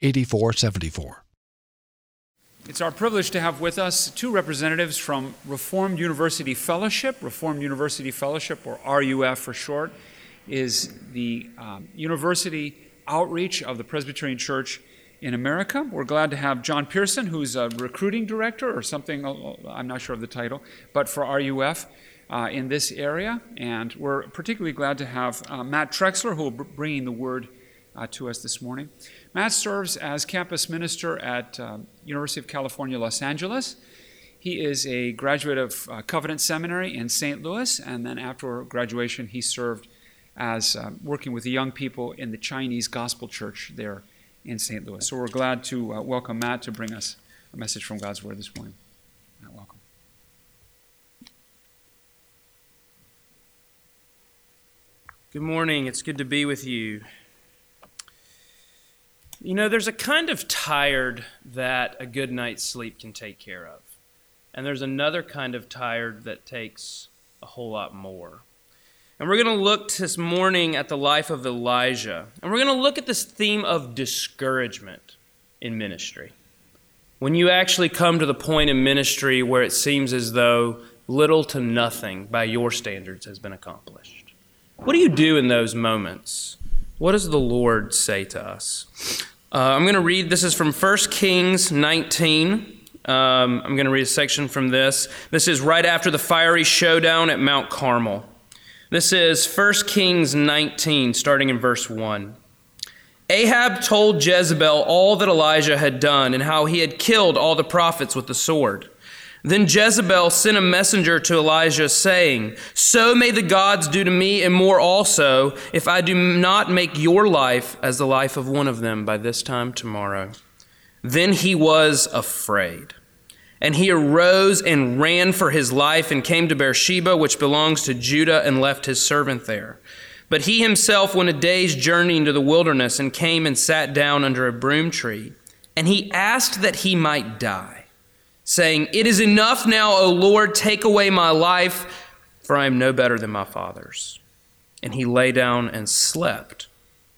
8474. It's our privilege to have with us two representatives from Reformed University Fellowship. Reformed University Fellowship, or RUF for short, is the um, university outreach of the Presbyterian Church in America. We're glad to have John Pearson, who's a recruiting director or something, I'm not sure of the title, but for RUF. Uh, in this area, and we're particularly glad to have uh, Matt Trexler, who will be bringing the word uh, to us this morning. Matt serves as campus minister at uh, University of California, Los Angeles. He is a graduate of uh, Covenant Seminary in St. Louis, and then after graduation, he served as uh, working with the young people in the Chinese Gospel Church there in St. Louis. So we're glad to uh, welcome Matt to bring us a message from God's Word this morning. Matt, welcome. Good morning. It's good to be with you. You know, there's a kind of tired that a good night's sleep can take care of. And there's another kind of tired that takes a whole lot more. And we're going to look this morning at the life of Elijah. And we're going to look at this theme of discouragement in ministry. When you actually come to the point in ministry where it seems as though little to nothing by your standards has been accomplished. What do you do in those moments? What does the Lord say to us? Uh, I'm going to read, this is from 1 Kings 19. Um, I'm going to read a section from this. This is right after the fiery showdown at Mount Carmel. This is 1 Kings 19, starting in verse 1. Ahab told Jezebel all that Elijah had done and how he had killed all the prophets with the sword. Then Jezebel sent a messenger to Elijah, saying, So may the gods do to me and more also, if I do not make your life as the life of one of them by this time tomorrow. Then he was afraid. And he arose and ran for his life and came to Beersheba, which belongs to Judah, and left his servant there. But he himself went a day's journey into the wilderness and came and sat down under a broom tree. And he asked that he might die saying, It is enough now, O Lord, take away my life, for I am no better than my fathers. And he lay down and slept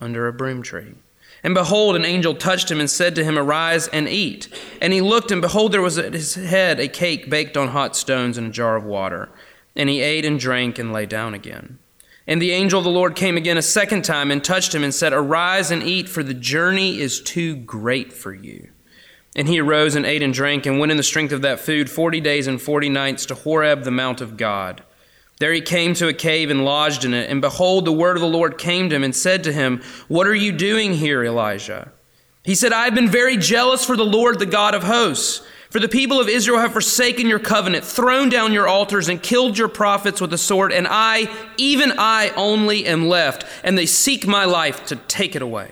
under a broom tree. And behold, an angel touched him and said to him, Arise and eat. And he looked, and behold, there was at his head a cake baked on hot stones and a jar of water. And he ate and drank and lay down again. And the angel of the Lord came again a second time and touched him and said, Arise and eat, for the journey is too great for you. And he arose and ate and drank and went in the strength of that food forty days and forty nights to Horeb, the mount of God. There he came to a cave and lodged in it. And behold, the word of the Lord came to him and said to him, What are you doing here, Elijah? He said, I have been very jealous for the Lord, the God of hosts. For the people of Israel have forsaken your covenant, thrown down your altars, and killed your prophets with the sword, and I, even I only, am left, and they seek my life to take it away.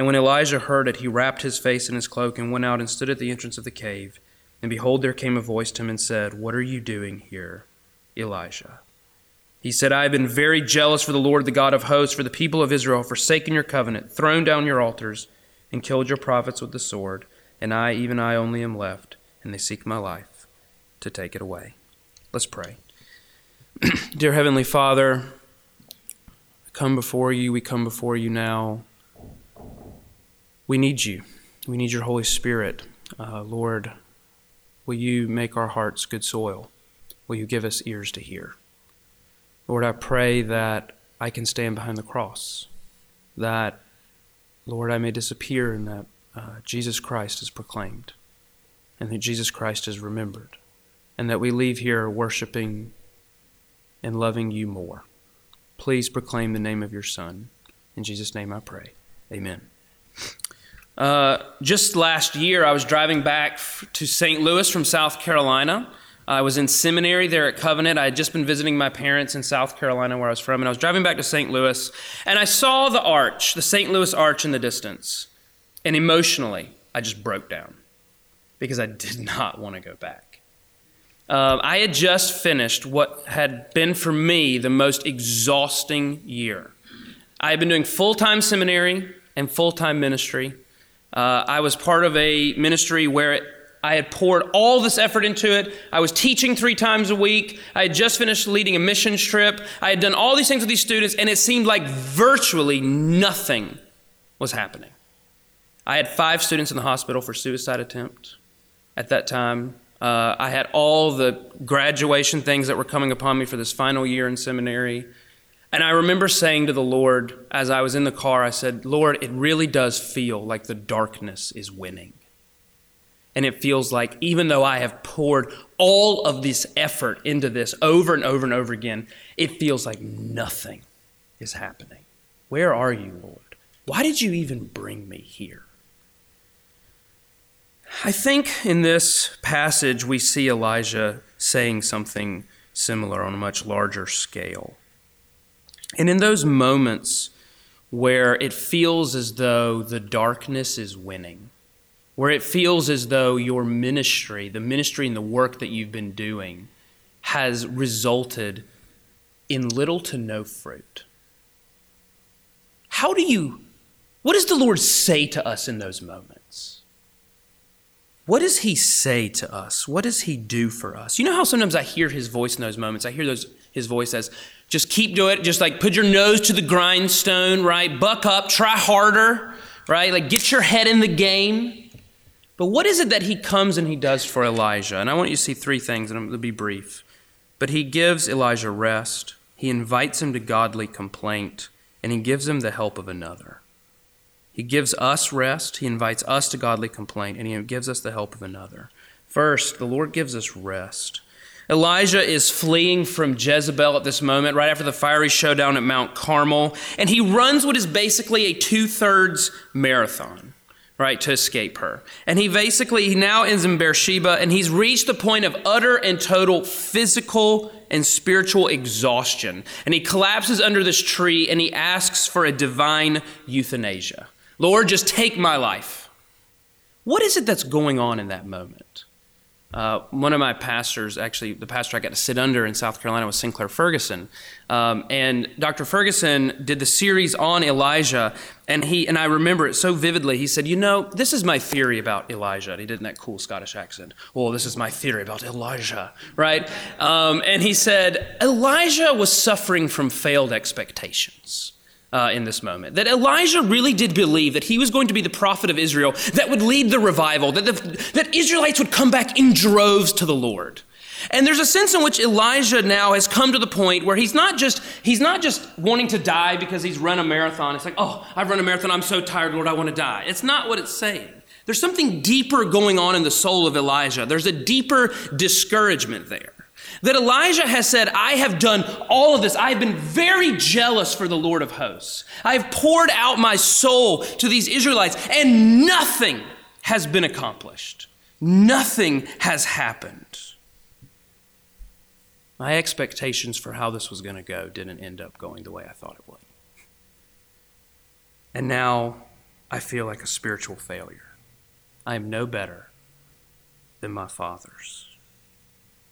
And when Elijah heard it, he wrapped his face in his cloak and went out and stood at the entrance of the cave. And behold, there came a voice to him and said, What are you doing here, Elijah? He said, I have been very jealous for the Lord, the God of hosts, for the people of Israel, have forsaken your covenant, thrown down your altars, and killed your prophets with the sword. And I, even I only, am left, and they seek my life to take it away. Let's pray. Dear Heavenly Father, I come before you. We come before you now we need you. We need your Holy Spirit. Uh, Lord, will you make our hearts good soil? Will you give us ears to hear? Lord, I pray that I can stand behind the cross, that, Lord, I may disappear and that uh, Jesus Christ is proclaimed. and that Jesus Christ is remembered, and that we leave here worshiping and loving you more. Please proclaim the name of your Son. In Jesus' name I pray. Amen. Uh, just last year, I was driving back f- to St. Louis from South Carolina. I was in seminary there at Covenant. I had just been visiting my parents in South Carolina, where I was from, and I was driving back to St. Louis, and I saw the arch, the St. Louis arch in the distance. And emotionally, I just broke down because I did not want to go back. Um, I had just finished what had been for me the most exhausting year. I had been doing full time seminary and full time ministry. Uh, I was part of a ministry where it, I had poured all this effort into it. I was teaching three times a week. I had just finished leading a missions trip. I had done all these things with these students, and it seemed like virtually nothing was happening. I had five students in the hospital for suicide attempt at that time. Uh, I had all the graduation things that were coming upon me for this final year in seminary. And I remember saying to the Lord as I was in the car, I said, Lord, it really does feel like the darkness is winning. And it feels like even though I have poured all of this effort into this over and over and over again, it feels like nothing is happening. Where are you, Lord? Why did you even bring me here? I think in this passage we see Elijah saying something similar on a much larger scale. And in those moments where it feels as though the darkness is winning, where it feels as though your ministry, the ministry and the work that you've been doing, has resulted in little to no fruit. How do you, what does the Lord say to us in those moments? What does He say to us? What does He do for us? You know how sometimes I hear His voice in those moments? I hear those, His voice as, just keep doing it. Just like put your nose to the grindstone, right? Buck up, try harder, right? Like get your head in the game. But what is it that he comes and he does for Elijah? And I want you to see three things, and I'm going to be brief. But he gives Elijah rest, he invites him to godly complaint, and he gives him the help of another. He gives us rest, he invites us to godly complaint, and he gives us the help of another. First, the Lord gives us rest. Elijah is fleeing from Jezebel at this moment, right after the fiery showdown at Mount Carmel, and he runs what is basically a two thirds marathon, right, to escape her. And he basically, he now ends in Beersheba, and he's reached the point of utter and total physical and spiritual exhaustion. And he collapses under this tree and he asks for a divine euthanasia Lord, just take my life. What is it that's going on in that moment? Uh, one of my pastors, actually, the pastor I got to sit under in South Carolina was Sinclair Ferguson, um, and Dr. Ferguson did the series on Elijah, and he and I remember it so vividly. He said, "You know, this is my theory about Elijah." And he did in that cool Scottish accent. Well, this is my theory about Elijah, right? Um, and he said Elijah was suffering from failed expectations uh, in this moment. That Elijah really did believe that he was going to be the prophet of Israel that would lead the revival, that, the, that Israelites would come back in droves to the Lord. And there's a sense in which Elijah now has come to the point where he's not just he's not just wanting to die because he's run a marathon. It's like, "Oh, I've run a marathon. I'm so tired, Lord, I want to die." It's not what it's saying. There's something deeper going on in the soul of Elijah. There's a deeper discouragement there. That Elijah has said, I have done all of this. I have been very jealous for the Lord of hosts. I have poured out my soul to these Israelites, and nothing has been accomplished. Nothing has happened. My expectations for how this was going to go didn't end up going the way I thought it would. And now I feel like a spiritual failure. I am no better than my fathers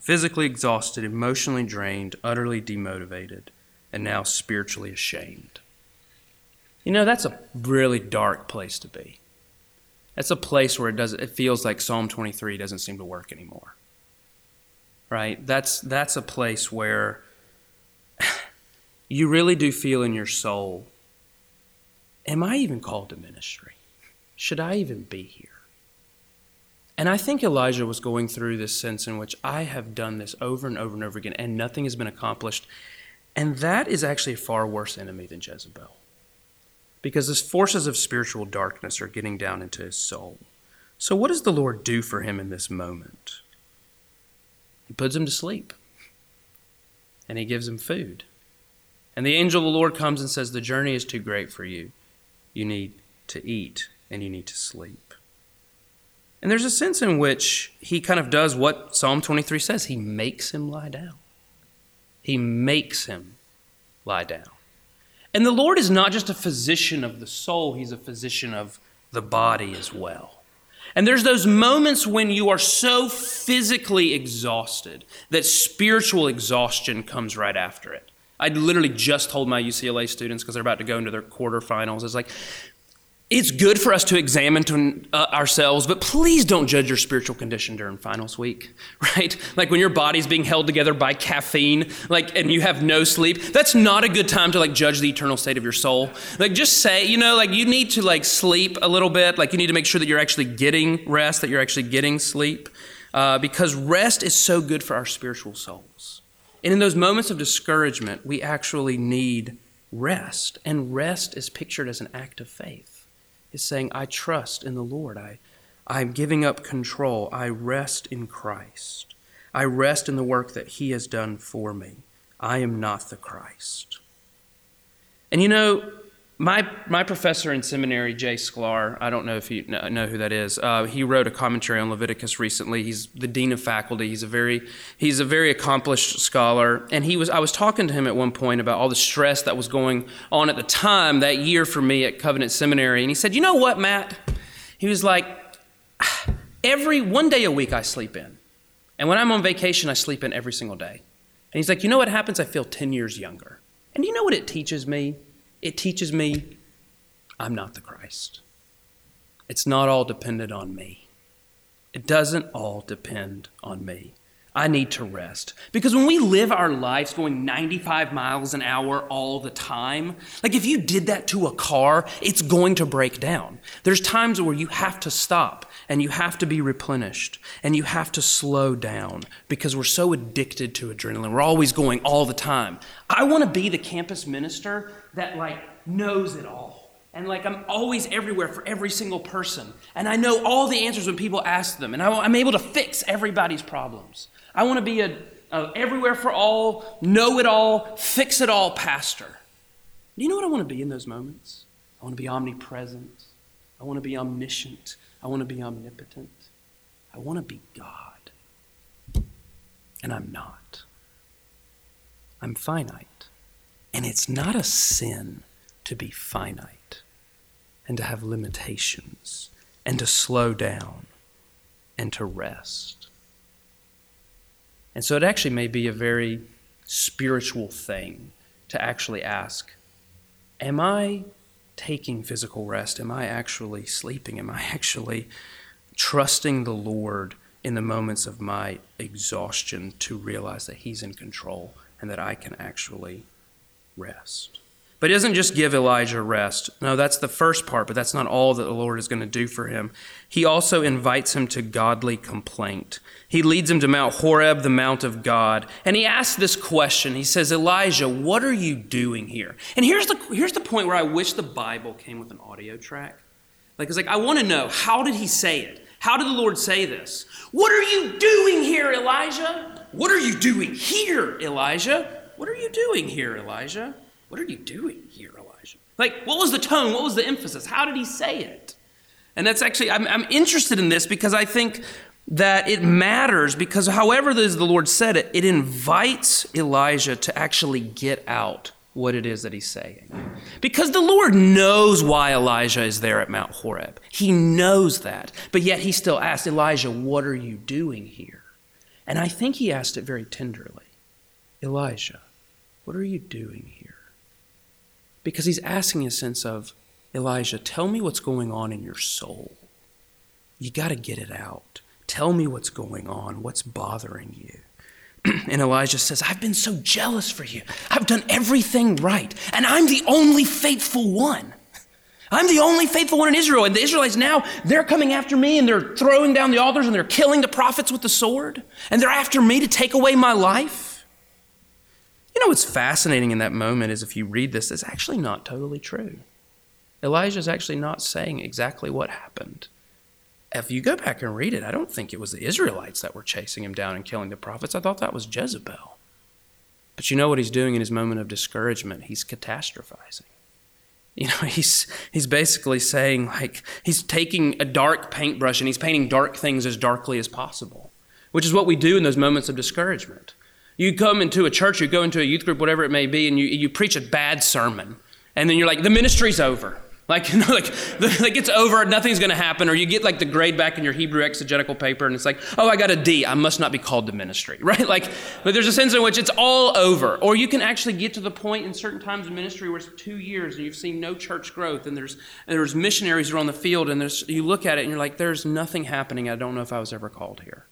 physically exhausted, emotionally drained, utterly demotivated, and now spiritually ashamed. You know, that's a really dark place to be. That's a place where it does it feels like Psalm 23 doesn't seem to work anymore. Right? That's that's a place where you really do feel in your soul, am I even called to ministry? Should I even be here? And I think Elijah was going through this sense in which I have done this over and over and over again, and nothing has been accomplished. And that is actually a far worse enemy than Jezebel. Because the forces of spiritual darkness are getting down into his soul. So, what does the Lord do for him in this moment? He puts him to sleep and he gives him food. And the angel of the Lord comes and says, The journey is too great for you. You need to eat and you need to sleep. And there's a sense in which he kind of does what Psalm 23 says he makes him lie down. He makes him lie down. And the Lord is not just a physician of the soul, he's a physician of the body as well. And there's those moments when you are so physically exhausted that spiritual exhaustion comes right after it. I literally just told my UCLA students because they're about to go into their quarterfinals. It's like, it's good for us to examine to, uh, ourselves, but please don't judge your spiritual condition during finals week, right? Like when your body's being held together by caffeine, like, and you have no sleep. That's not a good time to like judge the eternal state of your soul. Like, just say, you know, like you need to like sleep a little bit. Like you need to make sure that you're actually getting rest, that you're actually getting sleep, uh, because rest is so good for our spiritual souls. And in those moments of discouragement, we actually need rest, and rest is pictured as an act of faith is saying, I trust in the Lord. I, I'm giving up control. I rest in Christ. I rest in the work that He has done for me. I am not the Christ. And you know, my, my professor in seminary, Jay Sklar, I don't know if you know who that is. Uh, he wrote a commentary on Leviticus recently. He's the dean of faculty. He's a very he's a very accomplished scholar. And he was I was talking to him at one point about all the stress that was going on at the time that year for me at Covenant Seminary. And he said, "You know what, Matt?" He was like, "Every one day a week I sleep in, and when I'm on vacation I sleep in every single day." And he's like, "You know what happens? I feel ten years younger." And you know what it teaches me? It teaches me I'm not the Christ. It's not all dependent on me. It doesn't all depend on me. I need to rest. Because when we live our lives going 95 miles an hour all the time, like if you did that to a car, it's going to break down. There's times where you have to stop and you have to be replenished and you have to slow down because we're so addicted to adrenaline. We're always going all the time. I want to be the campus minister that like knows it all. And like I'm always everywhere for every single person. And I know all the answers when people ask them. And I, am able to fix everybody's problems. I want to be a, a everywhere for all, know it all, fix it all pastor. Do you know what I want to be in those moments? I want to be omnipresent. I want to be omniscient. I want to be omnipotent. I want to be God. And I'm not. I'm finite. And it's not a sin to be finite and to have limitations and to slow down and to rest. And so it actually may be a very spiritual thing to actually ask Am I taking physical rest? Am I actually sleeping? Am I actually trusting the Lord in the moments of my exhaustion to realize that He's in control and that I can actually rest. But it doesn't just give Elijah rest. No, that's the first part, but that's not all that the Lord is going to do for him. He also invites him to godly complaint. He leads him to Mount Horeb, the Mount of God, and he asks this question. He says, Elijah, what are you doing here? And here's the, here's the point where I wish the Bible came with an audio track. Like, it's like, I want to know, how did he say it? How did the Lord say this? What are you doing here, Elijah? What are you doing here, Elijah? What are you doing here, Elijah? What are you doing here, Elijah? Like, what was the tone? What was the emphasis? How did he say it? And that's actually, I'm, I'm interested in this because I think that it matters because however the Lord said it, it invites Elijah to actually get out what it is that he's saying. Because the Lord knows why Elijah is there at Mount Horeb. He knows that. But yet he still asks Elijah, What are you doing here? And I think he asked it very tenderly Elijah, what are you doing here? Because he's asking a sense of, Elijah, tell me what's going on in your soul. You got to get it out. Tell me what's going on, what's bothering you. and Elijah says, I've been so jealous for you. I've done everything right, and I'm the only faithful one. I'm the only faithful one in Israel. And the Israelites now, they're coming after me and they're throwing down the altars and they're killing the prophets with the sword. And they're after me to take away my life. You know what's fascinating in that moment is if you read this, it's actually not totally true. Elijah is actually not saying exactly what happened. if you go back and read it, I don't think it was the Israelites that were chasing him down and killing the prophets. I thought that was Jezebel. But you know what he's doing in his moment of discouragement? He's catastrophizing. You know, he's he's basically saying like he's taking a dark paintbrush and he's painting dark things as darkly as possible, which is what we do in those moments of discouragement. You come into a church, you go into a youth group, whatever it may be, and you, you preach a bad sermon, and then you're like, the ministry's over. Like, you know, like, like it's over, nothing's going to happen. Or you get like the grade back in your Hebrew exegetical paper, and it's like, oh, I got a D. I must not be called to ministry, right? Like, but there's a sense in which it's all over. Or you can actually get to the point in certain times of ministry where it's two years and you've seen no church growth, and there's and there's missionaries who are on the field, and there's you look at it and you're like, there's nothing happening. I don't know if I was ever called here.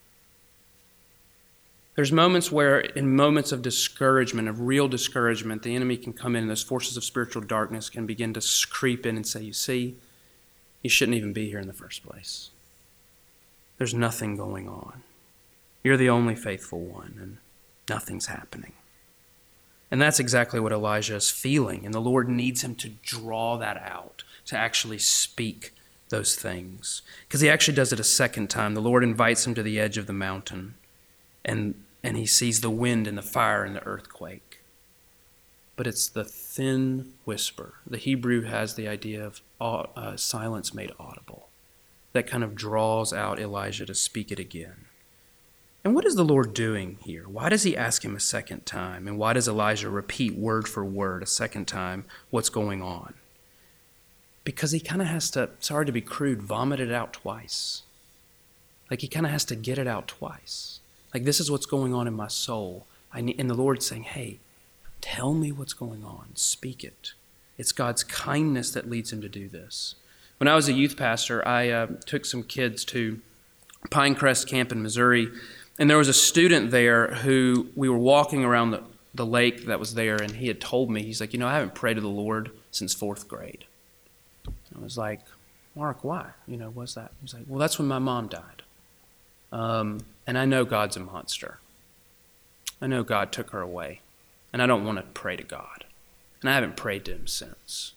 There's moments where, in moments of discouragement, of real discouragement, the enemy can come in and those forces of spiritual darkness can begin to creep in and say, You see, you shouldn't even be here in the first place. There's nothing going on. You're the only faithful one, and nothing's happening. And that's exactly what Elijah is feeling, and the Lord needs him to draw that out, to actually speak those things. Because he actually does it a second time. The Lord invites him to the edge of the mountain, and and he sees the wind and the fire and the earthquake. But it's the thin whisper. The Hebrew has the idea of uh, silence made audible that kind of draws out Elijah to speak it again. And what is the Lord doing here? Why does he ask him a second time? And why does Elijah repeat word for word a second time what's going on? Because he kind of has to, sorry to be crude, vomit it out twice. Like he kind of has to get it out twice. Like, this is what's going on in my soul. I need, and the Lord's saying, hey, tell me what's going on. Speak it. It's God's kindness that leads him to do this. When I was a youth pastor, I uh, took some kids to Pinecrest Camp in Missouri, and there was a student there who we were walking around the, the lake that was there, and he had told me, he's like, You know, I haven't prayed to the Lord since fourth grade. I was like, Mark, why? You know, what's that? He's like, Well, that's when my mom died. Um, and I know God's a monster. I know God took her away. And I don't want to pray to God. And I haven't prayed to him since.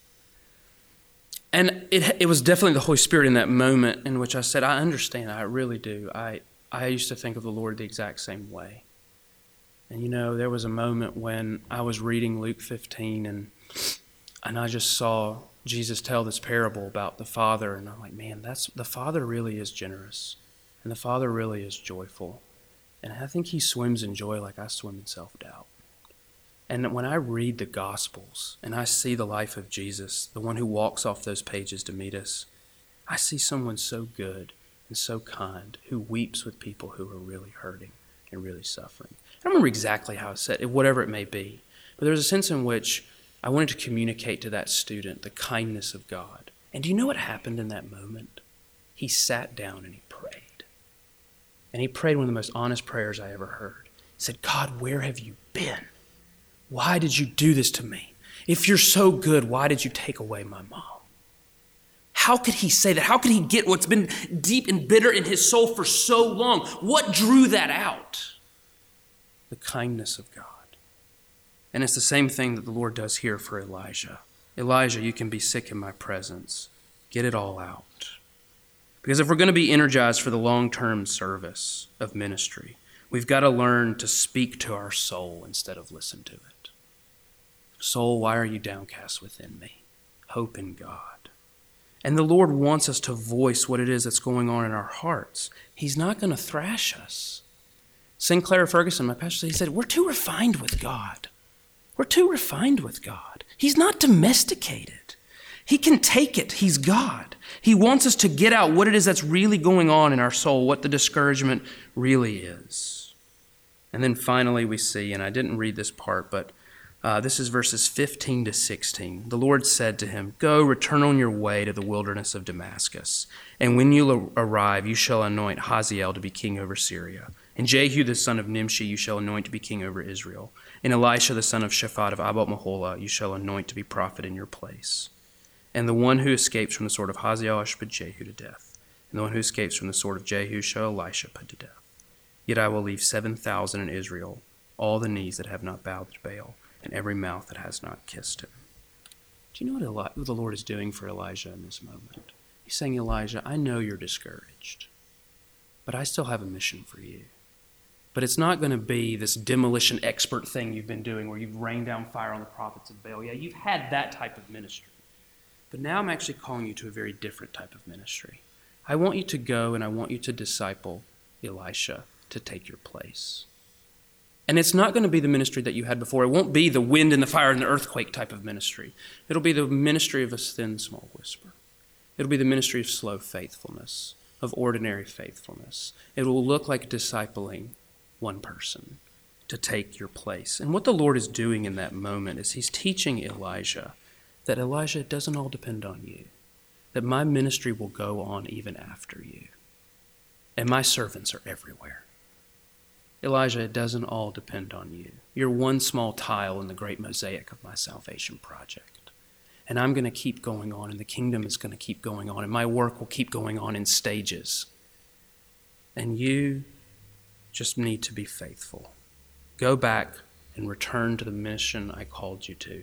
And it, it was definitely the Holy Spirit in that moment in which I said, I understand, I really do. I, I used to think of the Lord the exact same way. And you know, there was a moment when I was reading Luke 15 and, and I just saw Jesus tell this parable about the Father. And I'm like, man, that's, the Father really is generous. And the Father really is joyful. And I think He swims in joy like I swim in self doubt. And when I read the Gospels and I see the life of Jesus, the one who walks off those pages to meet us, I see someone so good and so kind who weeps with people who are really hurting and really suffering. I don't remember exactly how I said it, whatever it may be, but there was a sense in which I wanted to communicate to that student the kindness of God. And do you know what happened in that moment? He sat down and he and he prayed one of the most honest prayers I ever heard. He said, God, where have you been? Why did you do this to me? If you're so good, why did you take away my mom? How could he say that? How could he get what's been deep and bitter in his soul for so long? What drew that out? The kindness of God. And it's the same thing that the Lord does here for Elijah. Elijah, you can be sick in my presence. Get it all out. Because if we're going to be energized for the long term service of ministry, we've got to learn to speak to our soul instead of listen to it. Soul, why are you downcast within me? Hope in God. And the Lord wants us to voice what it is that's going on in our hearts. He's not going to thrash us. Sinclair Ferguson, my pastor, he said, We're too refined with God. We're too refined with God. He's not domesticated. He can take it. He's God. He wants us to get out what it is that's really going on in our soul, what the discouragement really is. And then finally, we see, and I didn't read this part, but uh, this is verses 15 to 16. The Lord said to him, Go, return on your way to the wilderness of Damascus, and when you arrive, you shall anoint Hazael to be king over Syria. And Jehu the son of Nimshi you shall anoint to be king over Israel. And Elisha the son of Shaphat of Abel Meholah you shall anoint to be prophet in your place. And the one who escapes from the sword of Hazael I shall put Jehu to death. And the one who escapes from the sword of Jehu shall Elisha put to death. Yet I will leave seven thousand in Israel, all the knees that have not bowed to Baal, and every mouth that has not kissed him. Do you know what the Lord is doing for Elijah in this moment? He's saying, Elijah, I know you're discouraged, but I still have a mission for you. But it's not going to be this demolition expert thing you've been doing where you've rained down fire on the prophets of Baal. Yeah, you've had that type of ministry. But now I'm actually calling you to a very different type of ministry. I want you to go and I want you to disciple Elisha to take your place. And it's not going to be the ministry that you had before. It won't be the wind and the fire and the earthquake type of ministry. It'll be the ministry of a thin, small whisper. It'll be the ministry of slow faithfulness, of ordinary faithfulness. It will look like discipling one person to take your place. And what the Lord is doing in that moment is He's teaching Elijah that Elijah, it doesn't all depend on you, that my ministry will go on even after you, and my servants are everywhere. Elijah, it doesn't all depend on you. You're one small tile in the great mosaic of my salvation project. And I'm going to keep going on, and the kingdom is going to keep going on, and my work will keep going on in stages. And you just need to be faithful. Go back and return to the mission I called you to.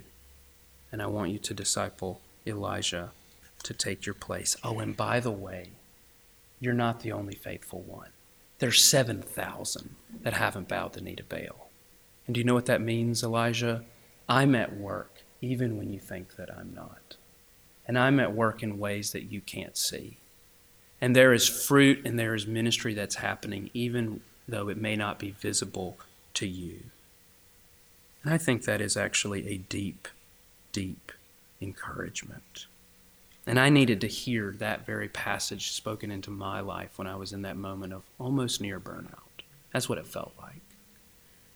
And I want you to disciple Elijah to take your place. Oh, and by the way, you're not the only faithful one. There's 7,000 that haven't bowed the knee to Baal. And do you know what that means, Elijah? I'm at work even when you think that I'm not. And I'm at work in ways that you can't see. And there is fruit and there is ministry that's happening even though it may not be visible to you. And I think that is actually a deep, deep encouragement. And I needed to hear that very passage spoken into my life when I was in that moment of almost near burnout. That's what it felt like.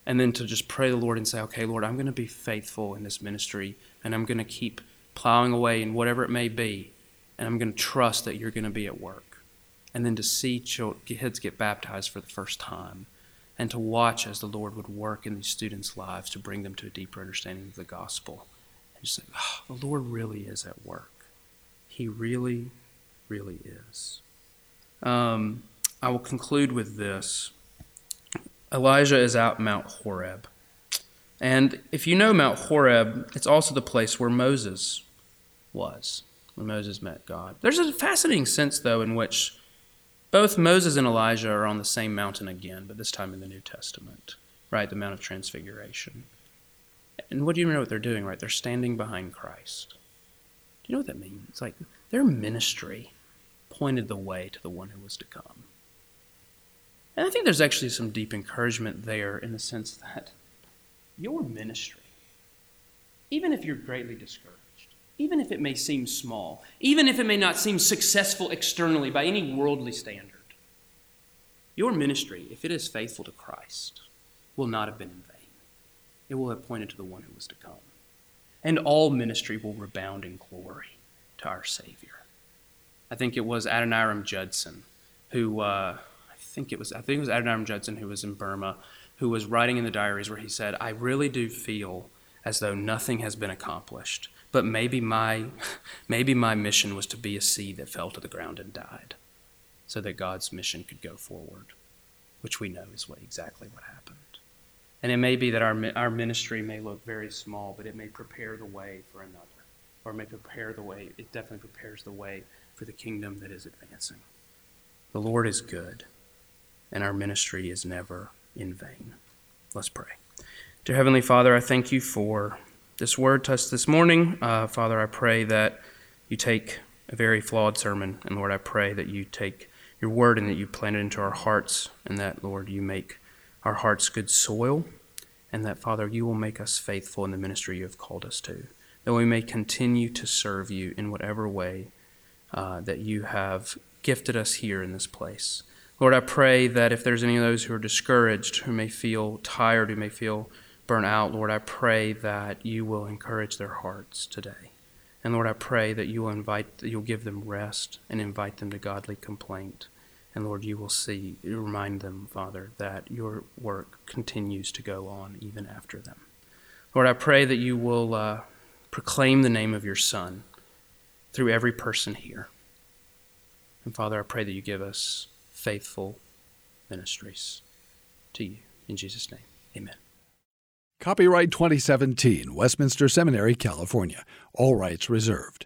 And then to just pray the Lord and say, okay, Lord, I'm going to be faithful in this ministry and I'm going to keep plowing away in whatever it may be. And I'm going to trust that you're going to be at work. And then to see kids get baptized for the first time and to watch as the Lord would work in these students' lives to bring them to a deeper understanding of the gospel. Just say, oh, the Lord really is at work. He really, really is. Um, I will conclude with this. Elijah is out Mount Horeb. And if you know Mount Horeb, it's also the place where Moses was, when Moses met God. There's a fascinating sense, though, in which both Moses and Elijah are on the same mountain again, but this time in the New Testament, right? The Mount of Transfiguration. And what do you know what they're doing, right? They're standing behind Christ. Do you know what that means? It's like their ministry pointed the way to the one who was to come. And I think there's actually some deep encouragement there in the sense that your ministry, even if you're greatly discouraged, even if it may seem small, even if it may not seem successful externally by any worldly standard, your ministry, if it is faithful to Christ, will not have been in vain. It will have pointed to the one who was to come and all ministry will rebound in glory to our Savior. I think it was Adoniram Judson who, uh, I think it was, I think it was Adoniram Judson who was in Burma, who was writing in the diaries where he said, "I really do feel as though nothing has been accomplished, but maybe my, maybe my mission was to be a seed that fell to the ground and died, so that God's mission could go forward, which we know is what exactly what happened." And it may be that our, our ministry may look very small, but it may prepare the way for another, or may prepare the way, it definitely prepares the way for the kingdom that is advancing. The Lord is good, and our ministry is never in vain. Let's pray. Dear Heavenly Father, I thank you for this word to us this morning. Uh, Father, I pray that you take a very flawed sermon, and Lord, I pray that you take your word and that you plant it into our hearts, and that, Lord, you make our hearts good soil, and that, Father, you will make us faithful in the ministry you have called us to, that we may continue to serve you in whatever way uh, that you have gifted us here in this place. Lord, I pray that if there's any of those who are discouraged, who may feel tired, who may feel burnt out, Lord, I pray that you will encourage their hearts today. And Lord, I pray that you will invite, that you'll give them rest and invite them to godly complaint. And Lord, you will see, remind them, Father, that your work continues to go on even after them. Lord, I pray that you will uh, proclaim the name of your Son through every person here. And Father, I pray that you give us faithful ministries to you. In Jesus' name, amen. Copyright 2017, Westminster Seminary, California. All rights reserved.